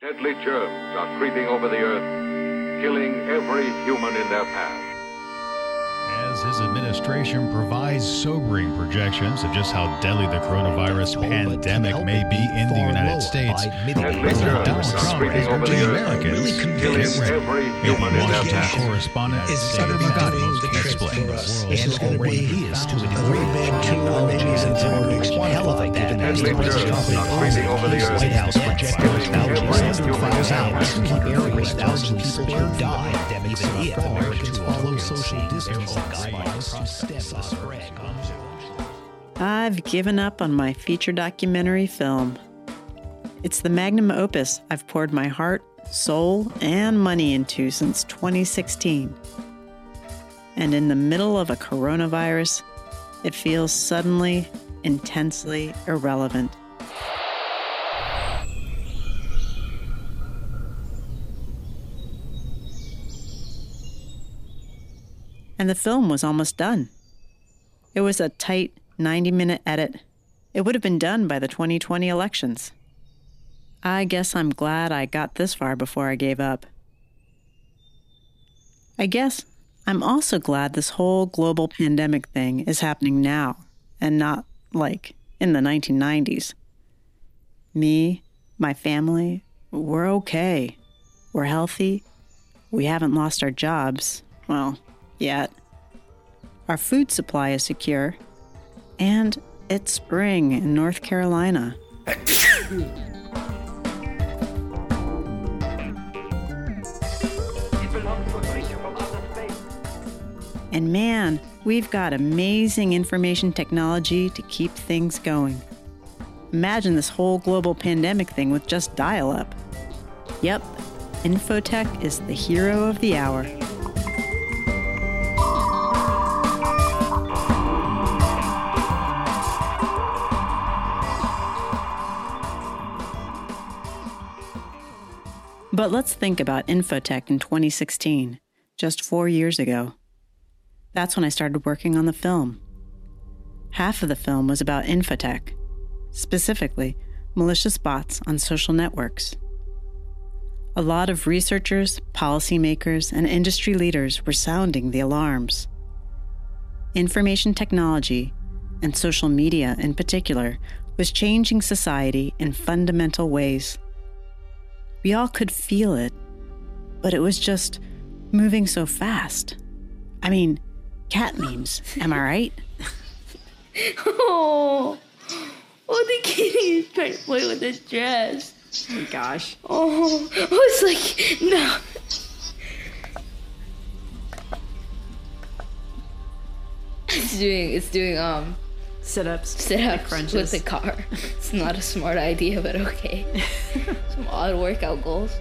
Deadly germs are creeping over the earth, killing every human in their path as his administration provides sobering projections of just how deadly the coronavirus pandemic may be in the United States. President Donald Trump is urging Americans to get ready. Washington. correspondent Sagar Meghani explains. And already is to a degree. Technologies and techniques elevate that as the president over the White House projections thousands of hours to keep areas thousands of people die, even if Americans follow social distancing I've given up on my feature documentary film. It's the magnum opus I've poured my heart, soul, and money into since 2016. And in the middle of a coronavirus, it feels suddenly, intensely irrelevant. And the film was almost done. It was a tight 90 minute edit. It would have been done by the 2020 elections. I guess I'm glad I got this far before I gave up. I guess I'm also glad this whole global pandemic thing is happening now and not like in the 1990s. Me, my family, we're okay. We're healthy. We haven't lost our jobs. Well, yet. Our food supply is secure. And it's spring in North Carolina. and man, we've got amazing information technology to keep things going. Imagine this whole global pandemic thing with just dial up. Yep, Infotech is the hero of the hour. But let's think about Infotech in 2016, just four years ago. That's when I started working on the film. Half of the film was about Infotech, specifically malicious bots on social networks. A lot of researchers, policymakers, and industry leaders were sounding the alarms. Information technology, and social media in particular, was changing society in fundamental ways. We all could feel it, but it was just moving so fast. I mean, cat memes, am I right? oh, oh, the kitty is trying to play with the dress. Oh my gosh. Oh, I was like, no. It's doing, it's doing, um, sit ups, sit ups crunches with the car. It's not a smart idea, but okay. Some odd workout goals.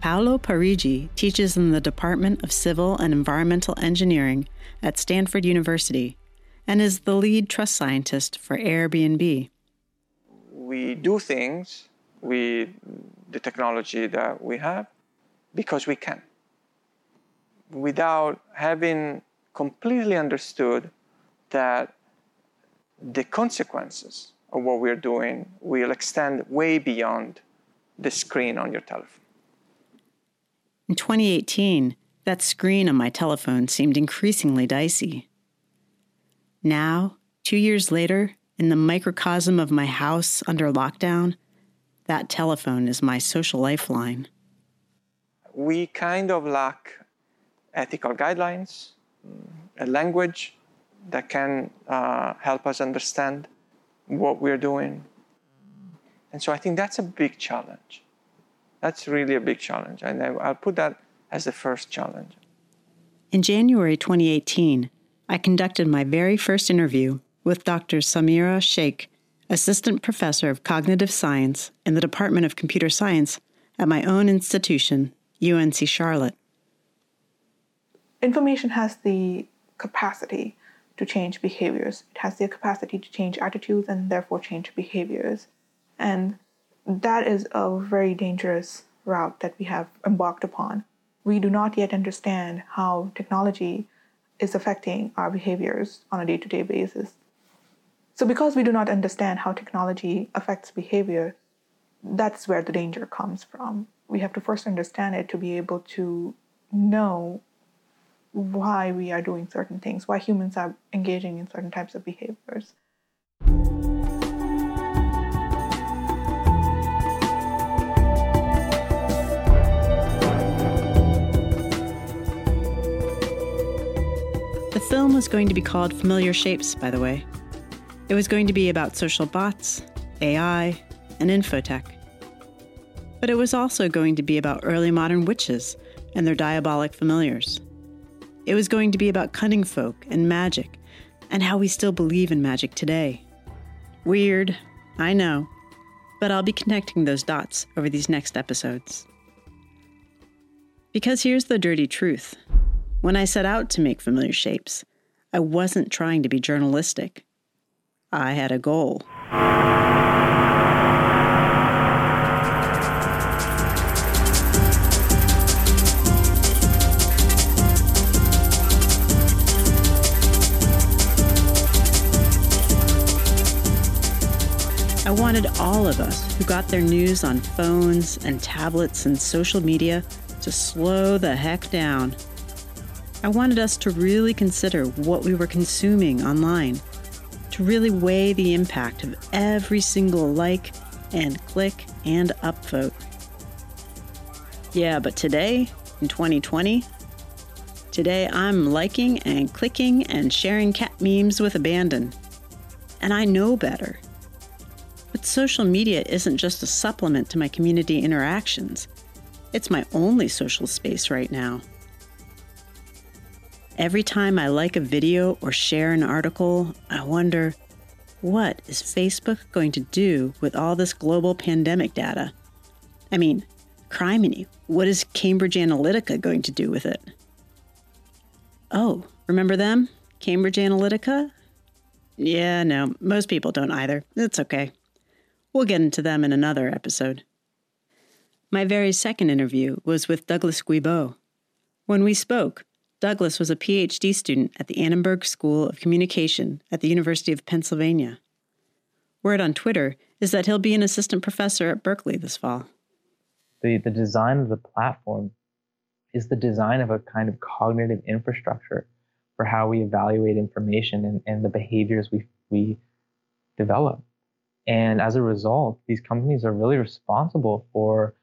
Paolo Parigi teaches in the Department of Civil and Environmental Engineering at Stanford University and is the lead trust scientist for Airbnb. We do things with the technology that we have because we can without having completely understood that the consequences of what we're doing will extend way beyond the screen on your telephone. In 2018, that screen on my telephone seemed increasingly dicey. Now, two years later, in the microcosm of my house under lockdown, that telephone is my social lifeline. We kind of lack ethical guidelines, a language that can uh, help us understand what we're doing. And so I think that's a big challenge. That's really a big challenge. And I'll put that as the first challenge. In January 2018, I conducted my very first interview with Dr. Samira Shaikh, Assistant Professor of Cognitive Science in the Department of Computer Science at my own institution, UNC Charlotte information has the capacity to change behaviors. It has the capacity to change attitudes and therefore change behaviors. And that is a very dangerous route that we have embarked upon. We do not yet understand how technology is affecting our behaviors on a day to day basis. So, because we do not understand how technology affects behavior, that's where the danger comes from. We have to first understand it to be able to know why we are doing certain things, why humans are engaging in certain types of behaviors. The film was going to be called Familiar Shapes, by the way. It was going to be about social bots, AI, and infotech. But it was also going to be about early modern witches and their diabolic familiars. It was going to be about cunning folk and magic, and how we still believe in magic today. Weird, I know, but I'll be connecting those dots over these next episodes. Because here's the dirty truth when I set out to make familiar shapes, I wasn't trying to be journalistic. I had a goal. All of us who got their news on phones and tablets and social media to slow the heck down. I wanted us to really consider what we were consuming online, to really weigh the impact of every single like and click and upvote. Yeah, but today, in 2020, today I'm liking and clicking and sharing cat memes with abandon. And I know better. But social media isn't just a supplement to my community interactions, it's my only social space right now. Every time I like a video or share an article, I wonder what is Facebook going to do with all this global pandemic data? I mean, criminy, what is Cambridge Analytica going to do with it? Oh, remember them? Cambridge Analytica? Yeah, no, most people don't either. It's okay. We'll get into them in another episode. My very second interview was with Douglas Guilbeault. When we spoke, Douglas was a PhD student at the Annenberg School of Communication at the University of Pennsylvania. Word on Twitter is that he'll be an assistant professor at Berkeley this fall. The, the design of the platform is the design of a kind of cognitive infrastructure for how we evaluate information and, and the behaviors we, we develop. And as a result, these companies are really responsible for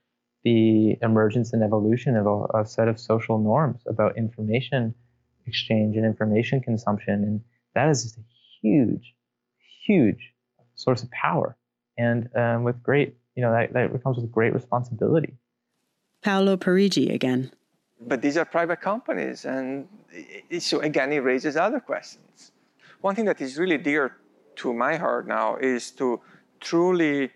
the emergence and evolution of a, a, set of social norms about information exchange and information consumption. And that is just a huge, huge source of power. And um, with great, you know, that, that comes with great responsibility. Paolo Parigi again. But these are private companies. And it, so again, it raises other questions. One thing that is really dear to my heart now is to truly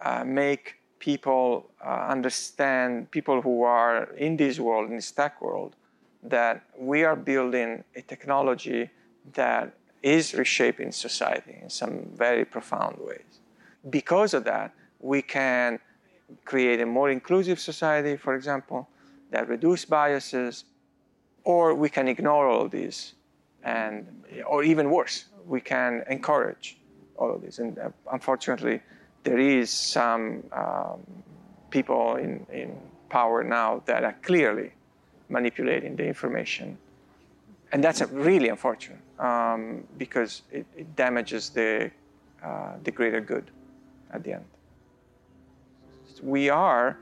uh, make people uh, understand, people who are in this world, in this tech world, that we are building a technology that is reshaping society in some very profound ways. Because of that, we can create a more inclusive society, for example, that reduce biases, or we can ignore all this, and or even worse, we can encourage all of this. And uh, unfortunately, there is some um, people in, in power now that are clearly manipulating the information. And that's really unfortunate um, because it, it, damages the, uh, the greater good at the end. We are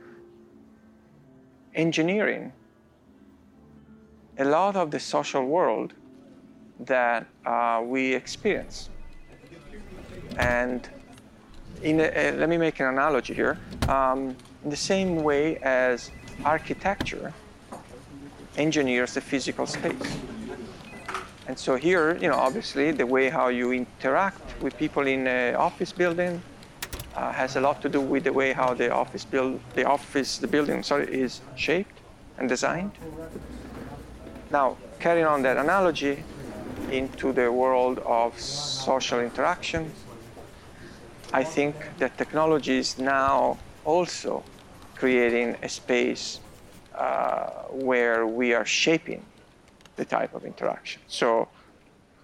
engineering a lot of the social world that uh, we experience. And a, uh, let me make an analogy here. Um, in the same way as architecture engineers the physical space. And so here, you know, obviously the way how you interact with people in an office building uh, has a lot to do with the way how the office build, the office, the building, sorry, is shaped and designed. Now, carrying on that analogy into the world of social interaction, I think that technology is now also creating a space uh, where we are shaping the type of interaction. So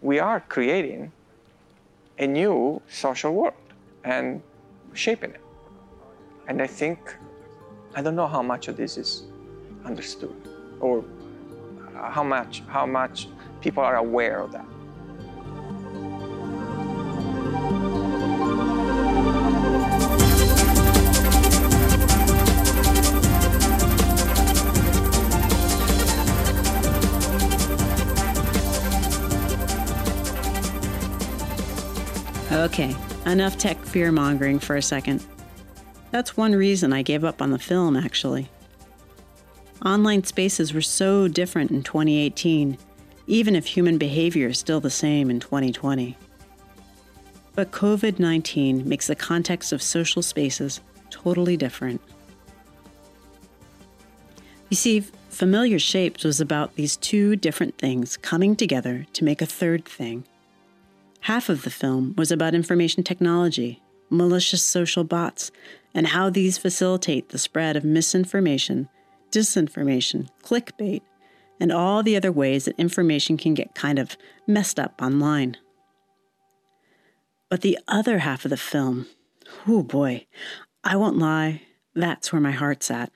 we are creating a new social world and shaping it. And I think, I don't know how much of this is understood or how much, how much people are aware of that. Okay, enough tech fear mongering for a second. That's one reason I gave up on the film, actually. Online spaces were so different in 2018, even if human behavior is still the same in 2020. But COVID 19 makes the context of social spaces totally different. You see, Familiar Shapes was about these two different things coming together to make a third thing. Half of the film was about information technology, malicious social bots, and how these facilitate the spread of misinformation, disinformation, clickbait, and all the other ways that information can get kind of messed up online. But the other half of the film, oh boy, I won't lie, that's where my heart's at.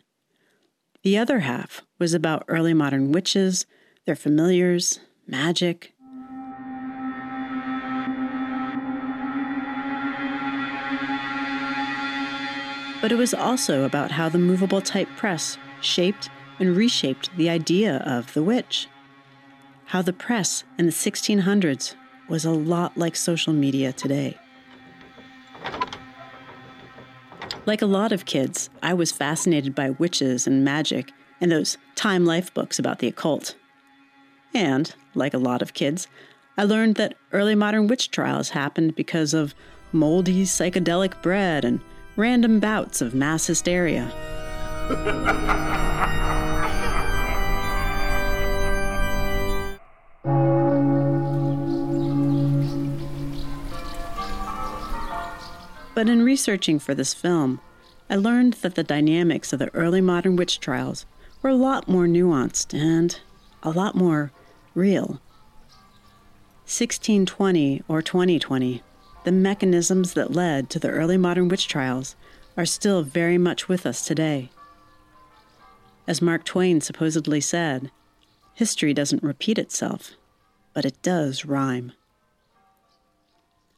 The other half was about early modern witches, their familiars, magic, but it was also about how the movable type press shaped and reshaped the idea of the witch. How the press in the 1600s was a lot like social media today. Like a lot of kids, I was fascinated by witches and magic and those Time Life books about the occult. And, like a lot of kids, I learned that early modern witch trials happened because of moldy psychedelic bread and random bouts of mass hysteria. But in researching for this film, I learned that the dynamics of the early modern witch trials were a lot more nuanced and a lot more real. 1620 or 2020 the mechanisms that led to the early modern witch trials are still very much with us today. As Mark Twain supposedly said, history doesn't repeat itself, but it does rhyme.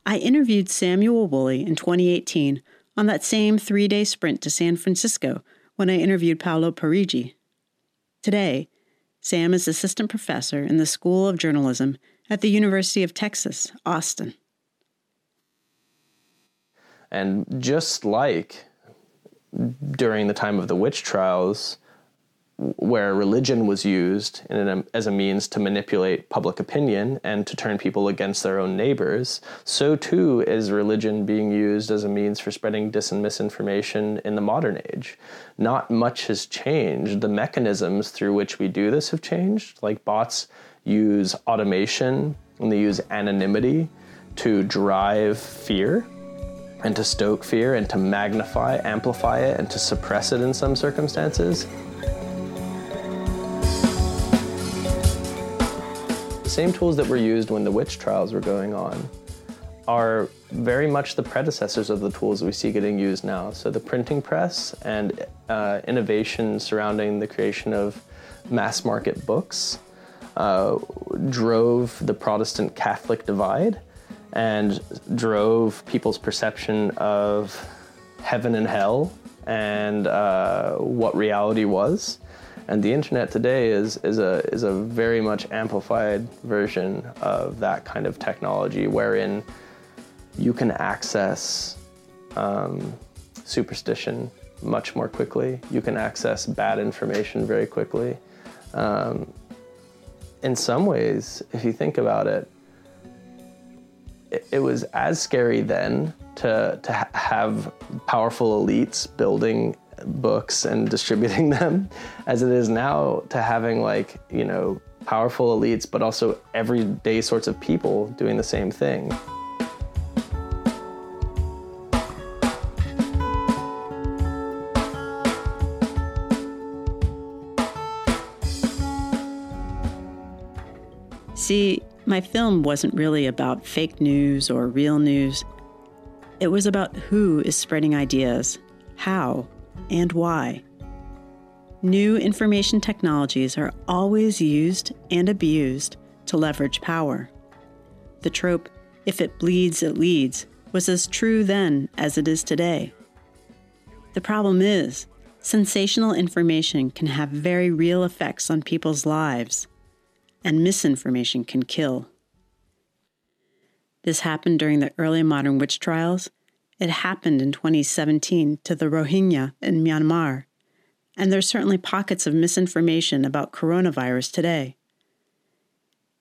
I interviewed Samuel Woolley in 2018 on that same three day sprint to San Francisco when I interviewed Paolo Parigi. Today, Sam is assistant professor in the School of Journalism at the University of Texas, Austin. And just like during the time of the witch trials, where religion was used a, as a means to manipulate public opinion and to turn people against their own neighbors, so too is religion being used as a means for spreading dis and misinformation in the modern age. Not much has changed. The mechanisms through which we do this have changed. Like bots use automation and they use anonymity to drive fear and to stoke fear and to magnify, amplify it, and to suppress it in some circumstances. The same tools that were used when the witch trials were going on are very much the predecessors of the tools we see getting used now. So the printing press and uh, innovation surrounding the creation of mass market books uh, drove the Protestant Catholic divide and drove people's perception of heaven and hell and uh, what reality was. And the internet today is, is, a, is a very much amplified version of that kind of technology wherein you can access um, superstition much more quickly. You can access bad information very quickly. Um, in some ways, if you think about it, it was as scary then to to have powerful elites building books and distributing them as it is now to having like you know powerful elites but also everyday sorts of people doing the same thing. See, My film wasn't really about fake news or real news. It was about who is spreading ideas, how, and why. New information technologies are always used and abused to leverage power. The trope, if it bleeds, it leads, was as true then as it is today. The problem is, sensational information can have very real effects on people's lives, and misinformation can kill. This happened during the early modern witch trials. It happened in 2017 to the Rohingya in Myanmar and there's certainly pockets of misinformation about coronavirus today.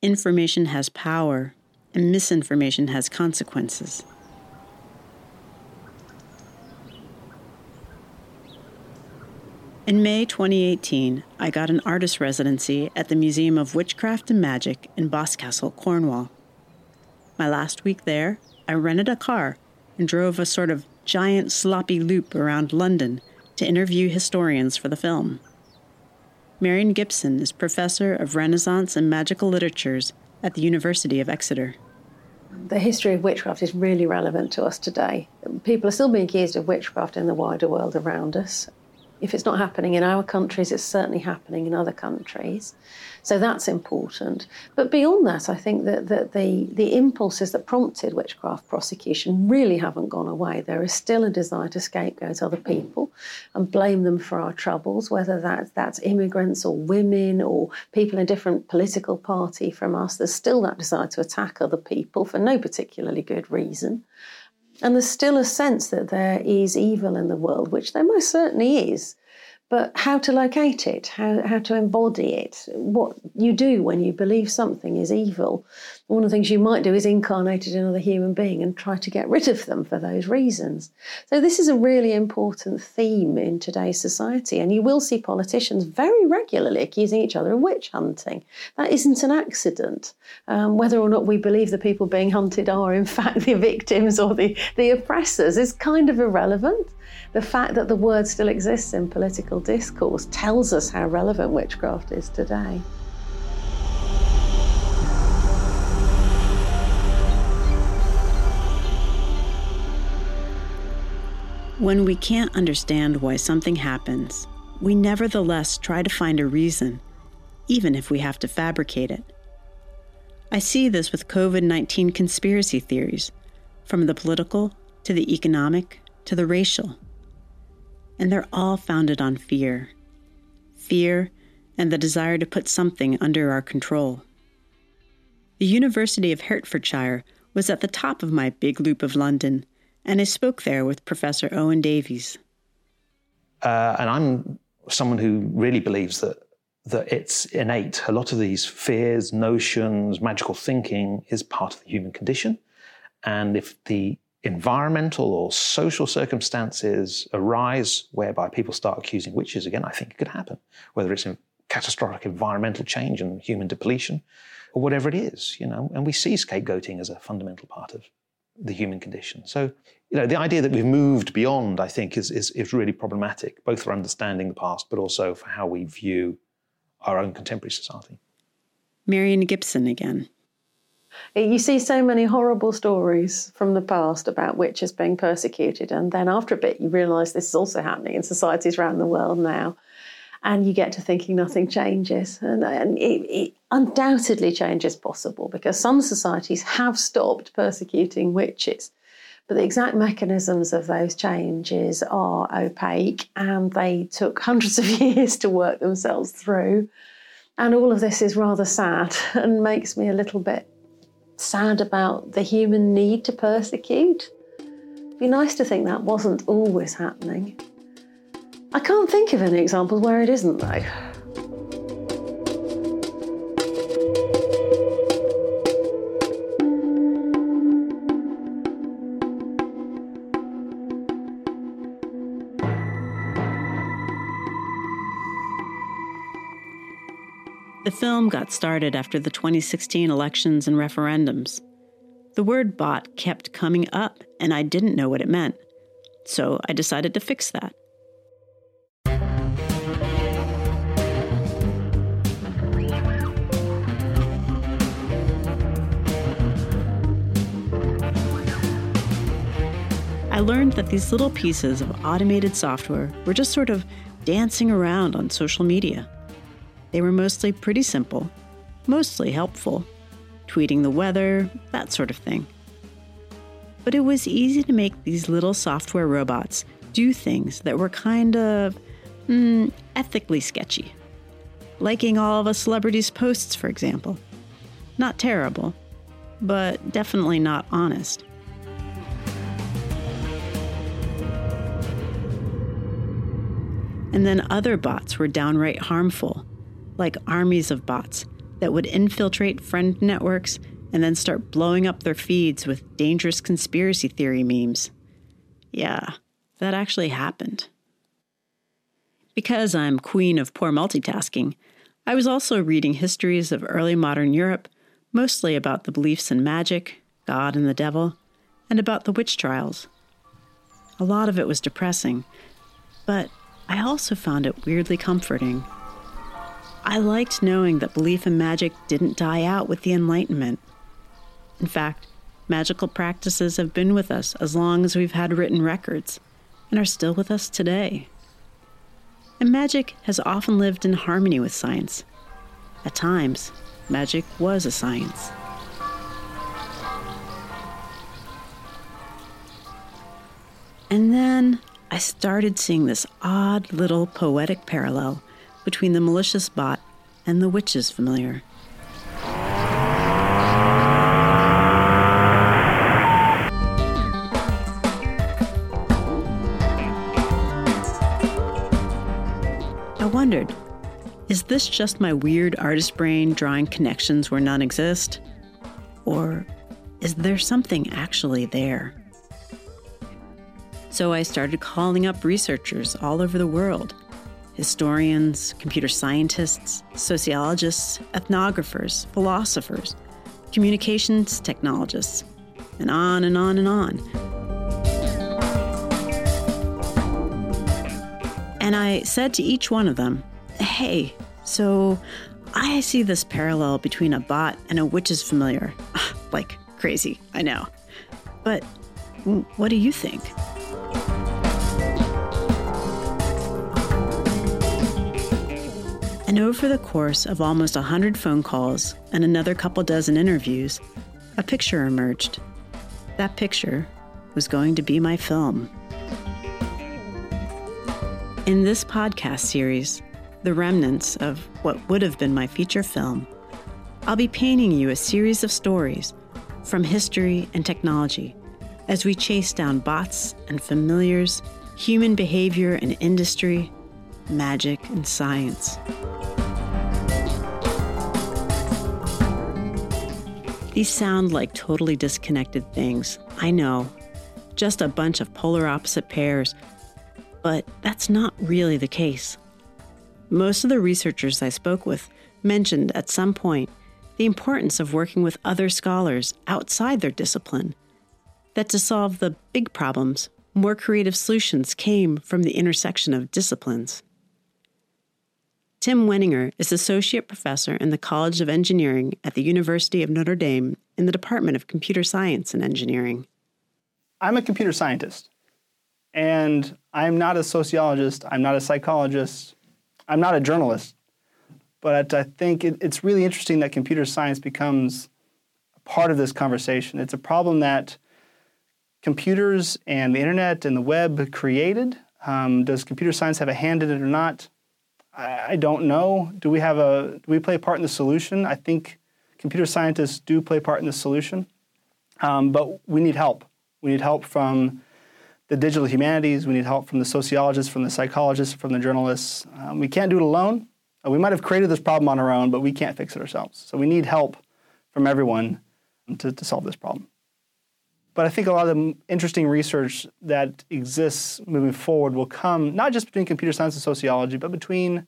Information has power, and misinformation has consequences. In May 2018, I got an artist residency at the Museum of Witchcraft and Magic in Boscastle, Cornwall. My last week there, I rented a car and drove a sort of giant sloppy loop around London to interview historians for the film. Marion Gibson is professor of Renaissance and magical literatures at the University of Exeter. The history of witchcraft is really relevant to us today. People are still being accused of witchcraft in the wider world around us. If it's not happening in our countries, it's certainly happening in other countries. So that's important. But beyond that, I think that, that the, the impulses that prompted witchcraft prosecution really haven't gone away. There is still a desire to scapegoat other people and blame them for our troubles, whether that's, that's immigrants or women or people in a different political party from us. There's still that desire to attack other people for no particularly good reason. And there's still a sense that there is evil in the world, which there most certainly is. But how to locate it, how, how to embody it, what you do when you believe something is evil. One of the things you might do is incarnate in another human being and try to get rid of them for those reasons. So, this is a really important theme in today's society, and you will see politicians very regularly accusing each other of witch hunting. That isn't an accident. Um, whether or not we believe the people being hunted are, in fact, the victims or the, the oppressors is kind of irrelevant. The fact that the word still exists in political discourse tells us how relevant witchcraft is today. When we can't understand why something happens, we nevertheless try to find a reason, even if we have to fabricate it. I see this with COVID 19 conspiracy theories, from the political to the economic to the racial and they're all founded on fear fear and the desire to put something under our control. The University of Hertfordshire was at the top of my big loop of London, and I spoke there with Professor Owen Davies. Uh, and I'm someone who really believes that that it's innate. A lot of these fears, notions, magical thinking is part of the human condition. And if the environmental or social circumstances arise whereby people start accusing witches again, I think it could happen, whether it's in catastrophic environmental change and human depletion or whatever it is, you know, and we see scapegoating as a fundamental part of the human condition. So, you know, the idea that we've moved beyond, I think, is, is, is really problematic, both for understanding the past, but also for how we view our own contemporary society. Marion Gibson again. You see so many horrible stories from the past about witches being persecuted, and then after a bit, you realise this is also happening in societies around the world now. And you get to thinking nothing changes. And, and it, it undoubtedly change is possible because some societies have stopped persecuting witches. But the exact mechanisms of those changes are opaque and they took hundreds of years to work themselves through. And all of this is rather sad and makes me a little bit sad about the human need to persecute. It'd be nice to think that wasn't always happening. I can't think of any examples where it isn't, though. The film got started after the 2016 elections and referendums. The word bot kept coming up, and I didn't know what it meant. So I decided to fix that. Learned that these little pieces of automated software were just sort of dancing around on social media. They were mostly pretty simple, mostly helpful, tweeting the weather, that sort of thing. But it was easy to make these little software robots do things that were kind of mm, ethically sketchy. Liking all of a celebrity's posts, for example. Not terrible, but definitely not honest. And then other bots were downright harmful, like armies of bots that would infiltrate friend networks and then start blowing up their feeds with dangerous conspiracy theory memes. Yeah, that actually happened. Because I'm queen of poor multitasking, I was also reading histories of early modern Europe, mostly about the beliefs in magic, God, and the devil, and about the witch trials. A lot of it was depressing, but I also found it weirdly comforting. I liked knowing that belief in magic didn't die out with the Enlightenment. In fact, magical practices have been with us as long as we've had written records and are still with us today. And magic has often lived in harmony with science. At times, magic was a science. And then I started seeing this odd little poetic parallel between the malicious bot and the witch's familiar. I wondered is this just my weird artist brain drawing connections where none exist? Or is there something actually there? So I started calling up researchers all over the world historians, computer scientists, sociologists, ethnographers, philosophers, communications technologists, and on and on and on. And I said to each one of them, hey, so I see this parallel between a bot and a witch's familiar. like crazy, I know. But what do you think? And over the course of almost 100 phone calls and another couple dozen interviews, a picture emerged. That picture was going to be my film. In this podcast series, The Remnants of what would have been my feature film, I'll be painting you a series of stories from history and technology as we chase down bots and familiars, human behavior and industry, magic and science. These sound like totally disconnected things, I know, just a bunch of polar opposite pairs, but that's not really the case. Most of the researchers I spoke with mentioned at some point the importance of working with other scholars outside their discipline, that to solve the big problems, more creative solutions came from the intersection of disciplines. Tim Weninger is Associate Professor in the College of Engineering at the University of Notre Dame in the Department of Computer Science and Engineering. I'm a computer scientist, and I'm not a sociologist, I'm not a psychologist, I'm not a journalist. But I think it, it's really interesting that computer science becomes part of this conversation. It's a problem that computers and the internet and the web created. Um, does computer science have a hand in it or not? I, I don't know. Do we have a do we play a part in the solution? I think computer scientists do play a part in the solution, um, but we need help. We need help from the digital humanities. We need help from the sociologists, from the psychologists, from the journalists. Um, we can't do it alone. Uh, we might have created this problem on our own, but we can't fix it ourselves. So we need help from everyone to, to solve this problem. But I think a lot of the interesting research that exists moving forward will come not just between computer science and sociology, but between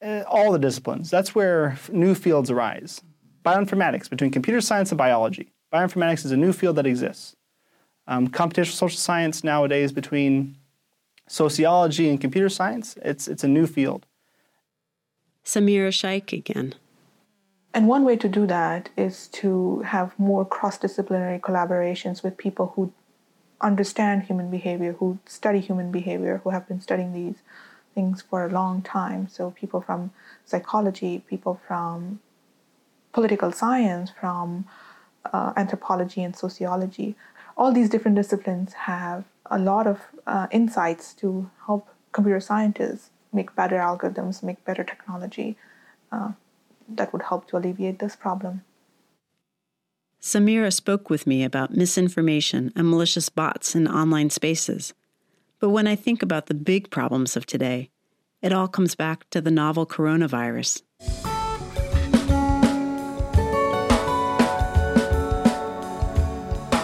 uh, all the disciplines. That's where new fields arise. Bioinformatics, between computer science and biology. Bioinformatics is a new field that exists. Um, computational social science nowadays, between sociology and computer science, it's, it's a new field. Samira Shaikh again. And one way to do that is to have more cross disciplinary collaborations with people who understand human behavior, who study human behavior, who have been studying these things for a long time. So, people from psychology, people from political science, from uh, anthropology and sociology. All these different disciplines have a lot of uh, insights to help computer scientists make better algorithms, make better technology uh, that would help to alleviate this problem. Samira spoke with me about misinformation and malicious bots in online spaces. But when I think about the big problems of today, it all comes back to the novel coronavirus.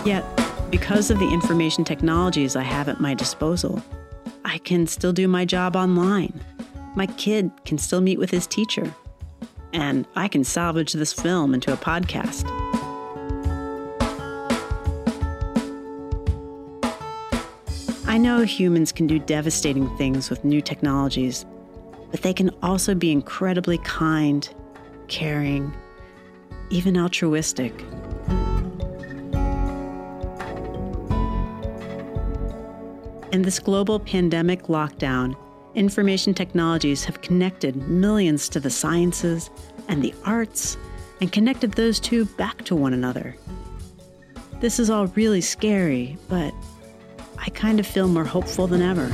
Yet, because of the information technologies I have at my disposal, I can still do my job online. My kid can still meet with his teacher. And I can salvage this film into a podcast. I know humans can do devastating things with new technologies, but they can also be incredibly kind, caring, even altruistic. In this global pandemic lockdown, information technologies have connected millions to the sciences and the arts and connected those two back to one another. This is all really scary, but I kind of feel more hopeful than ever.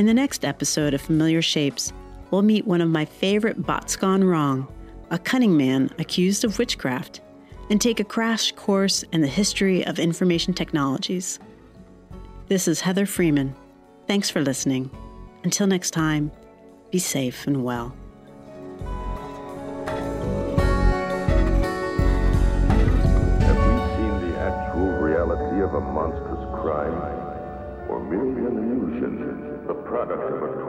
In the next episode of Familiar Shapes, we'll meet one of my favorite bots gone wrong, a cunning man accused of witchcraft, and take a crash course in the history of information technologies. This is Heather Freeman. Thanks for listening. Until next time, be safe and well. Crime?